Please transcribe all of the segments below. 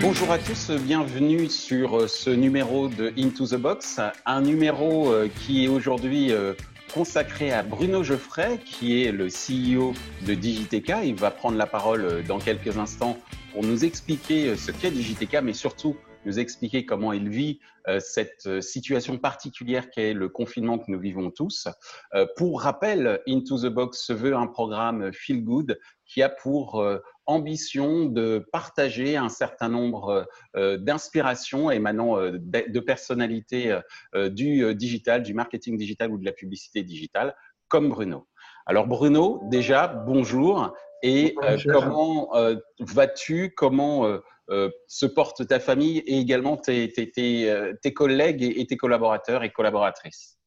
Bonjour à tous, bienvenue sur ce numéro de Into the Box, un numéro euh, qui est aujourd'hui euh, consacré à Bruno Geoffrey, qui est le CEO de Digiteka. Il va prendre la parole euh, dans quelques instants pour nous expliquer ce qu'est Digiteka, mais surtout nous expliquer comment il vit euh, cette euh, situation particulière qu'est le confinement que nous vivons tous. Euh, pour rappel, Into the Box se veut un programme feel good qui a pour ambition de partager un certain nombre d'inspirations émanant de personnalités du digital, du marketing digital ou de la publicité digitale, comme Bruno. Alors Bruno, déjà, bonjour. Et comment vas-tu? Comment euh, se porte ta famille et également tes, euh, collègues et, tes collaborateurs et collaboratrices?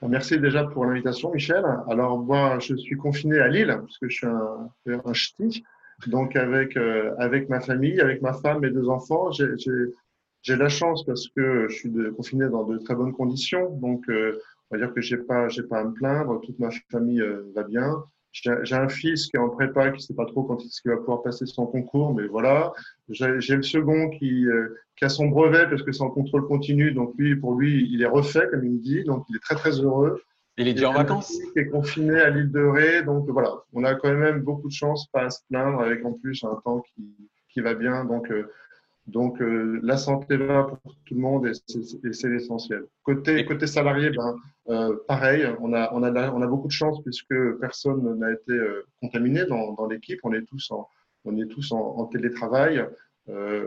Merci déjà pour l'invitation, Michel. Alors, moi, je suis confiné à Lille, parce que je suis un, un ch'ti. Donc, avec, euh, avec ma famille, avec ma femme, mes deux enfants, j'ai la chance parce que je suis confiné dans de très bonnes conditions. Donc, on va dire que j'ai pas, j'ai pas à me plaindre. Toute ma famille va bien. J'ai un fils qui est en prépa, qui ne sait pas trop quand il va pouvoir passer son concours, mais voilà. J'ai le second qui, euh, qui, a son brevet parce que c'est en contrôle continu, donc lui, pour lui, il est refait, comme il me dit, donc il est très très heureux. Il est déjà en vacances Il est confiné à l'île de Ré, donc voilà, on a quand même beaucoup de chance, pas à se plaindre, avec en plus un temps qui, qui va bien, donc euh, donc euh, la santé va pour tout le monde et c'est l'essentiel. Côté, côté salarié, ben, euh, pareil, on a, on, a, on a beaucoup de chance puisque personne n'a été contaminé dans, dans l'équipe. On est tous en, on est tous en, télétravail,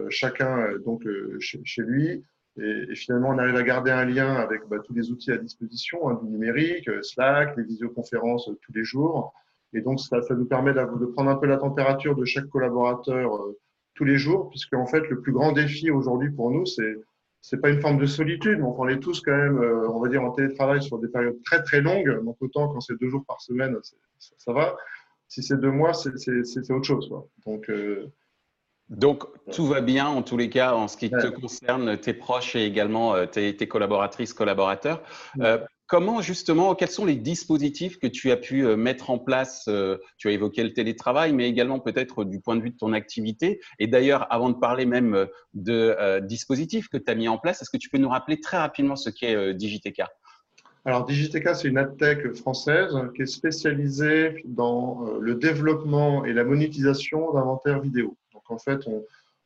chacun donc chez, chez, lui. Et, finalement, on arrive à garder un lien avec bah, tous les outils à disposition, hein, du numérique, Slack, les visioconférences tous les jours. Et donc, ça, nous permet de prendre un peu la température de chaque collaborateur tous les jours, puisque en fait, le plus grand défi aujourd'hui pour nous, c'est c'est pas une forme de solitude, donc on est tous quand même, euh, on va dire, en télétravail sur des périodes très très longues. Donc autant quand c'est deux jours par semaine, ça, va. Si c'est deux mois, c'est autre chose. Quoi. Donc euh, donc, tout va bien en tous les cas en ce qui te concerne, tes proches et également euh, tes, tes collaboratrices, collaborateurs. Comment justement, quels sont les dispositifs que tu as pu euh, mettre en place euh, Tu as évoqué le télétravail, mais également peut-être du point de vue de ton activité. Et d'ailleurs, avant de parler même euh, de dispositifs que tu as mis en place, est-ce que tu peux nous rappeler très rapidement ce qu'est Digiteka alors, Digiteka, c'est une adtech française qui est spécialisée dans le développement et la monétisation d'inventaires vidéo. En fait,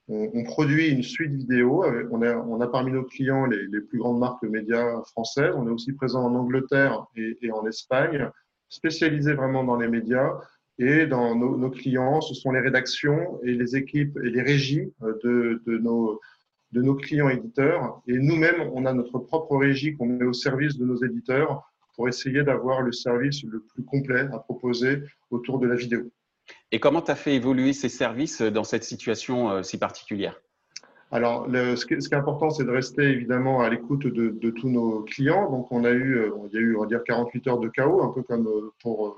on, produit une suite vidéo. On a, parmi nos clients les, plus grandes marques médias françaises. On est aussi présent en Angleterre et, en Espagne, spécialisé vraiment dans les médias. Et dans nos, clients, ce sont les rédactions et les équipes et les régies nos, de nos clients éditeurs. Et nous-mêmes, on a notre propre régie qu'on met au service de nos éditeurs pour essayer d'avoir le service le plus complet à proposer autour de la vidéo. Et comment tu as fait évoluer ces services dans cette situation euh, si particulière? Alors, ce, qui, est important, c'est de rester évidemment à l'écoute de, tous nos clients. Donc, on a eu, euh, il y a eu, on va dire, 48 heures de chaos, un peu comme euh, pour,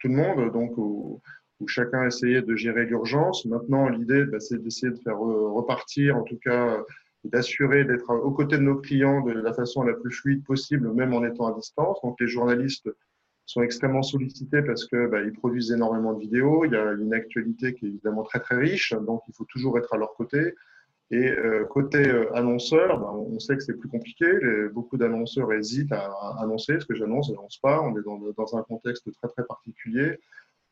tout le monde, donc où, chacun essayait de gérer l'urgence. Maintenant, l'idée, bah, c'est d'essayer de faire repartir, en tout cas, d'assurer d'être aux côtés de nos clients de la façon la plus fluide possible, même en étant à distance. Donc, les journalistes sont extrêmement sollicités parce que bah, ils produisent énormément de vidéos. Il y a une actualité qui est évidemment très très riche, donc il faut toujours être à leur côté. Et euh, côté euh, annonceur, bah, on sait que c'est plus compliqué. beaucoup d'annonceurs hésitent à, annoncer ce que j'annonce, je n'annonce pas. On est dans, un contexte très très particulier.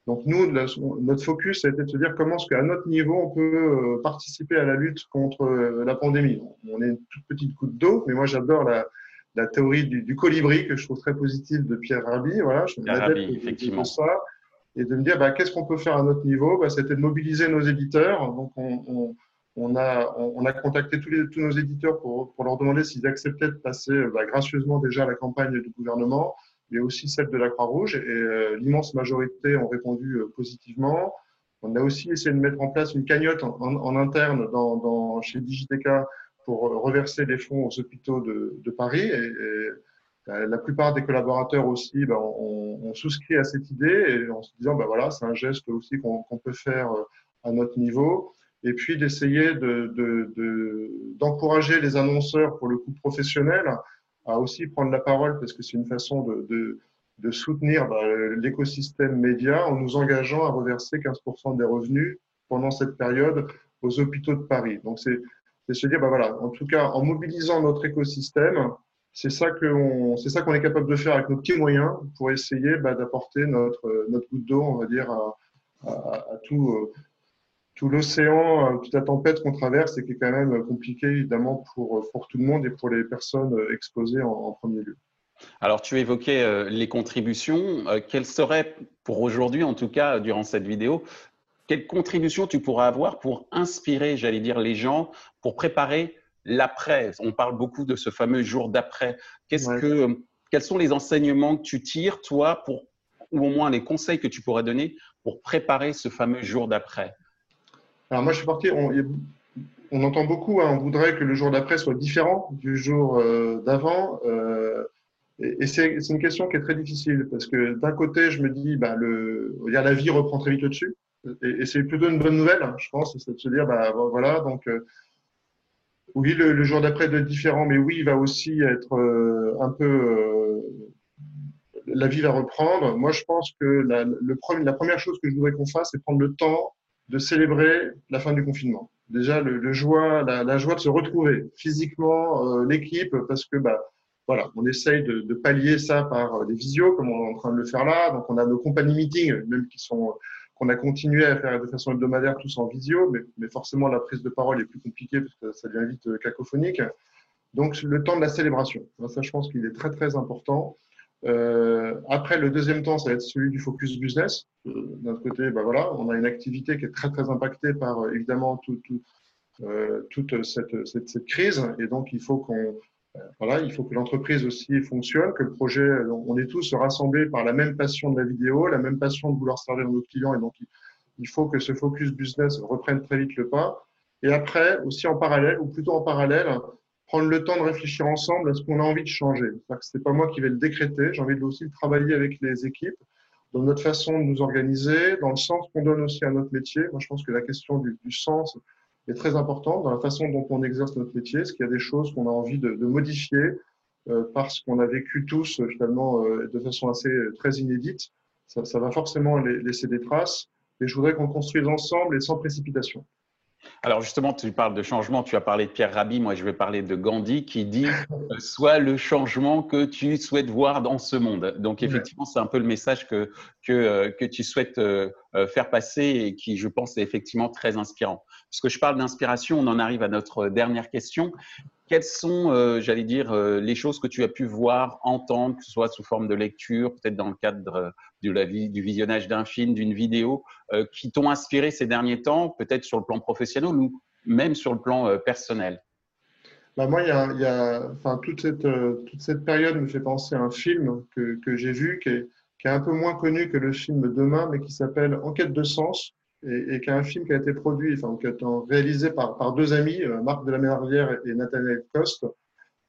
Donc nous, notre focus, a été de se dire comment est-ce qu'à notre niveau, on peut euh, participer à la lutte contre la pandémie. On est une toute petite goutte d'eau, mais moi j'adore la, la théorie du, colibri que je trouve très positive de Pierre Rabhi. Voilà, je Pierre Rabhi, effectivement. ça et de me dire bah, qu'est-ce qu'on peut faire à notre niveau? Bah, C'était de mobiliser nos éditeurs. Donc on, on, on a, on, a contacté tous, les, tous nos éditeurs pour, pour leur demander s'ils acceptaient de passer bah, gracieusement déjà la campagne du gouvernement, mais aussi celle de la Croix-Rouge. Et euh, l'immense majorité ont répondu euh, positivement. On a aussi essayé de mettre en place une cagnotte en, en, interne dans, dans, chez Digiteca pour reverser les fonds aux hôpitaux de, Paris. Euh, la plupart des collaborateurs aussi ben, souscrit à cette idée en se disant ben voilà c'est un geste aussi qu'on peut faire euh, à notre niveau et puis d'essayer d'encourager de, de, les annonceurs pour le coup professionnel à aussi prendre la parole parce que c'est une façon de, de soutenir ben, l'écosystème média en nous engageant à reverser 15% des revenus pendant cette période aux hôpitaux de Paris. Donc, c'est se dire, bah voilà, en tout cas, en mobilisant notre écosystème, c'est ça qu'on c'est est capable de faire avec nos petits moyens pour essayer bah, d'apporter notre notre goutte d'eau, on va dire, à, tout euh, tout l'océan, euh, toute la tempête qu'on traverse et qui est quand même compliqué évidemment pour tout le monde et pour les personnes exposées en, en premier lieu. Alors, tu évoquais euh, les contributions. quelles seraient, pour aujourd'hui en tout cas, durant cette vidéo, quelles contributions tu pourras avoir pour inspirer, j'allais dire, les gens, pour préparer l'après? On parle beaucoup de ce fameux jour d'après. Qu'est-ce que, quels sont les enseignements que tu tires, toi, pour, ou au moins les conseils que tu pourrais donner pour préparer ce fameux jour d'après? Alors, moi, je suis parti. On, entend beaucoup, hein, on voudrait que le jour d'après soit différent du jour euh, d'avant. Euh, et, c'est une question qui est très difficile parce que d'un côté, je me dis, bah, le, la vie reprend très vite au-dessus. Et, c'est plutôt une bonne nouvelle, hein, je pense, c'est de se dire, bah, voilà, donc euh, oui, le, jour d'après doit être différent, mais oui, il va aussi être euh, un peu. Euh, la vie va reprendre. Moi, je pense que la, première chose que je voudrais qu'on fasse, c'est prendre le temps de célébrer la fin du confinement. Déjà, le, joie, la, joie de se retrouver physiquement, l'équipe, parce que bah, voilà, on essaye de, de, pallier ça par des visios, comme on est en train de le faire là. Donc, on a nos compagnies meetings, même qui sont qu'on a continué à faire de façon hebdomadaire tous en visio, mais, forcément la prise de parole est plus compliquée parce que ça devient vite euh, cacophonique. Donc le temps de la célébration, ça je pense qu'il est très très important. Euh, après, le deuxième temps, ça va être celui du focus business. Euh, D'un côté, bah voilà, on a une activité qui est très très impactée par évidemment tout, tout, toute cette, cette, cette, crise, et donc il faut qu'on voilà, il faut que l'entreprise aussi fonctionne, que le projet, on est tous rassemblés par la même passion de la vidéo, la même passion de vouloir servir nos clients, et donc il faut que ce focus business reprenne très vite le pas. Et après, aussi en parallèle, ou plutôt en parallèle, prendre le temps de réfléchir ensemble à ce qu'on a envie de changer. Ce n'est pas moi qui vais le décréter, j'ai envie de aussi travailler avec les équipes dans notre façon de nous organiser, dans le sens qu'on donne aussi à notre métier. Moi, je pense que la question du sens, est très importante dans la façon dont on exerce notre métier. Est-ce qu'il y a des choses qu'on a envie de, modifier euh, parce qu'on a vécu tous finalement euh, de façon assez euh, très inédite ça, va forcément laisser des traces. Et je voudrais qu'on construise ensemble et sans précipitation. Alors justement, tu parles de changement, tu as parlé de Pierre Rabhi, moi je vais parler de Gandhi qui dit euh, Sois le changement que tu souhaites voir dans ce monde. Donc effectivement, c'est un peu le message que, que, euh, tu souhaites euh, faire passer et qui, je pense, est effectivement très inspirant. Parce que je parle d'inspiration, on en arrive à notre dernière question. Quelles sont, euh, j'allais dire, euh, les choses que tu as pu voir, entendre, que ce soit sous forme de lecture, peut-être dans le cadre vie, du visionnage d'un film, d'une vidéo, euh, qui t'ont inspiré ces derniers temps, peut-être sur le plan professionnel ou même sur le plan personnel? Bah moi, il y toute, cette, période me fait penser à un film que, que j'ai vu, qui est, qui est un peu moins connu que le film Demain, mais qui s'appelle Enquête de sens, et, et qui est un film qui a été produit, enfin, qui a été réalisé par, par deux amis, euh, Marc de la Ménardière et Nathaniel Coste,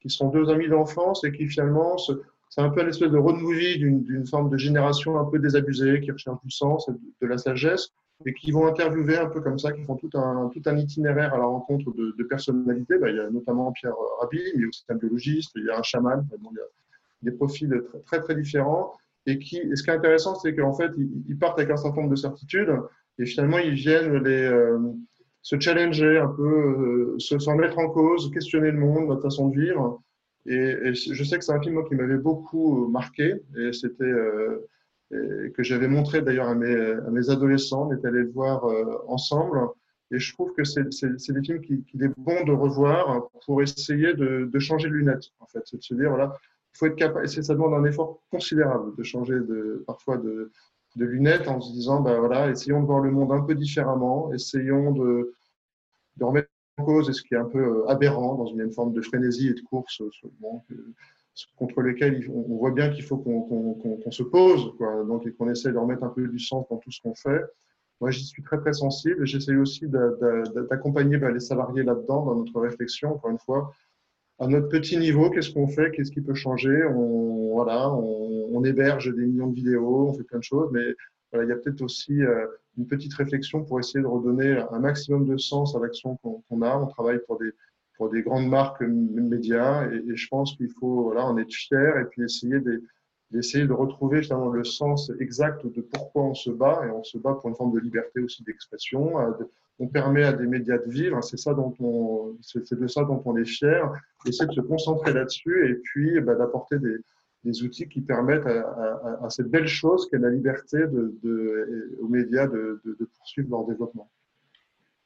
qui sont deux amis d'enfance et qui finalement, c'est un peu une espèce de road movie d'une forme de génération un peu désabusée, qui recherche du sens et de, la sagesse, et qui vont interviewer un peu comme ça, qui font tout un, tout un itinéraire à la rencontre de, personnalités. Ben, il y a notamment Pierre Rabhi, mais aussi un biologiste, il y a un chaman, il y a des profils très, très, différents. Et, qui, et ce qui est intéressant, c'est qu'en fait, ils partent avec un certain nombre de certitudes, et finalement, ils viennent euh, se challenger un peu, euh, se, s'en mettre en cause, questionner le monde, notre façon de vivre. Et, je sais que c'est un film qui m'avait beaucoup marqué et c'était euh, que j'avais montré d'ailleurs à mes, adolescents. On est allé le voir ensemble. Et je trouve que c'est, des films qu'il qui est bon de revoir pour essayer de, changer de lunettes. En fait, c'est de se dire voilà, il faut être capable. Et ça demande un effort considérable de changer parfois de, de lunettes en se disant, ben voilà, essayons de voir le monde un peu différemment, essayons de, de remettre en cause ce qui est un peu euh, aberrant dans une, forme de frénésie et de course bon, contre lesquels on, voit bien qu'il faut qu'on se pose, quoi, donc, et qu'on essaie de remettre un peu du sens dans tout ce qu'on fait. Moi, j'y suis très, très sensible. J'essaie aussi d'accompagner ben, les salariés là-dedans, dans notre réflexion, encore une fois, à notre petit niveau, qu'est-ce qu'on fait, qu'est-ce qui peut changer? On, voilà, on, on, héberge des millions de vidéos, on fait plein de choses, mais voilà, il y a peut-être aussi euh, une petite réflexion pour essayer de redonner un maximum de sens à l'action qu'on a. On travaille pour des, pour des grandes marques médias et, je pense qu'il faut voilà, en être fier et puis essayer de, d'essayer de retrouver finalement le sens exact de pourquoi on se bat, et on se bat pour une forme de liberté aussi d'expression. On permet à des médias de vivre, c'est ça dont on, de ça dont on est fier. Essayer de se concentrer là-dessus et puis bah, d'apporter des, outils qui permettent à, cette belle chose qu'est la liberté aux médias de poursuivre leur développement.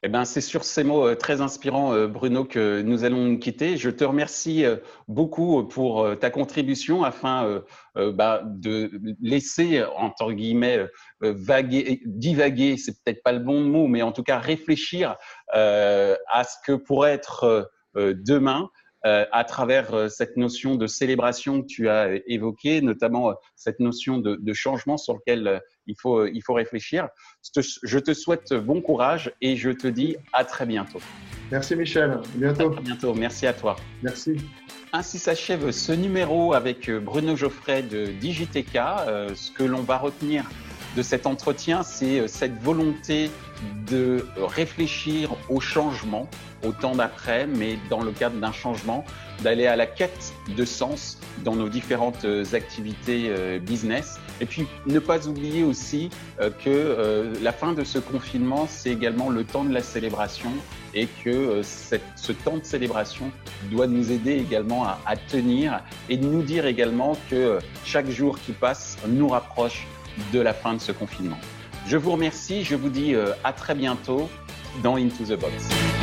Eh ben, c'est sur ces mots euh, très inspirants, euh, Bruno, que nous allons nous quitter. Je te remercie euh, beaucoup pour ta contribution afin bah, de laisser, entre guillemets, vaguer, divaguer, c'est peut-être pas le bon mot, mais en tout cas réfléchir à ce que pourrait être demain. Euh, à travers euh, cette notion de célébration que tu as évoquée, notamment euh, cette notion de, de changement sur lequel il faut, il faut réfléchir. Je te souhaite bon courage et je te dis à très bientôt. Merci Michel, à bientôt. À bientôt, merci à toi. Merci. Ainsi s'achève ce numéro avec Bruno Geoffrey de Digiteka. ce que l'on va retenir de cet entretien, c'est cette volonté de réfléchir au changement, au temps d'après, mais dans le cadre d'un changement, d'aller à la quête de sens dans nos différentes euh, activités euh, business. Et puis ne pas oublier aussi euh, que la fin de ce confinement, c'est également le temps de la célébration et que ce temps de célébration doit nous aider également à, à tenir et nous dire également que chaque jour qui passe nous rapproche de la fin de ce confinement. Je vous remercie, je vous dis à très bientôt dans Into the Box.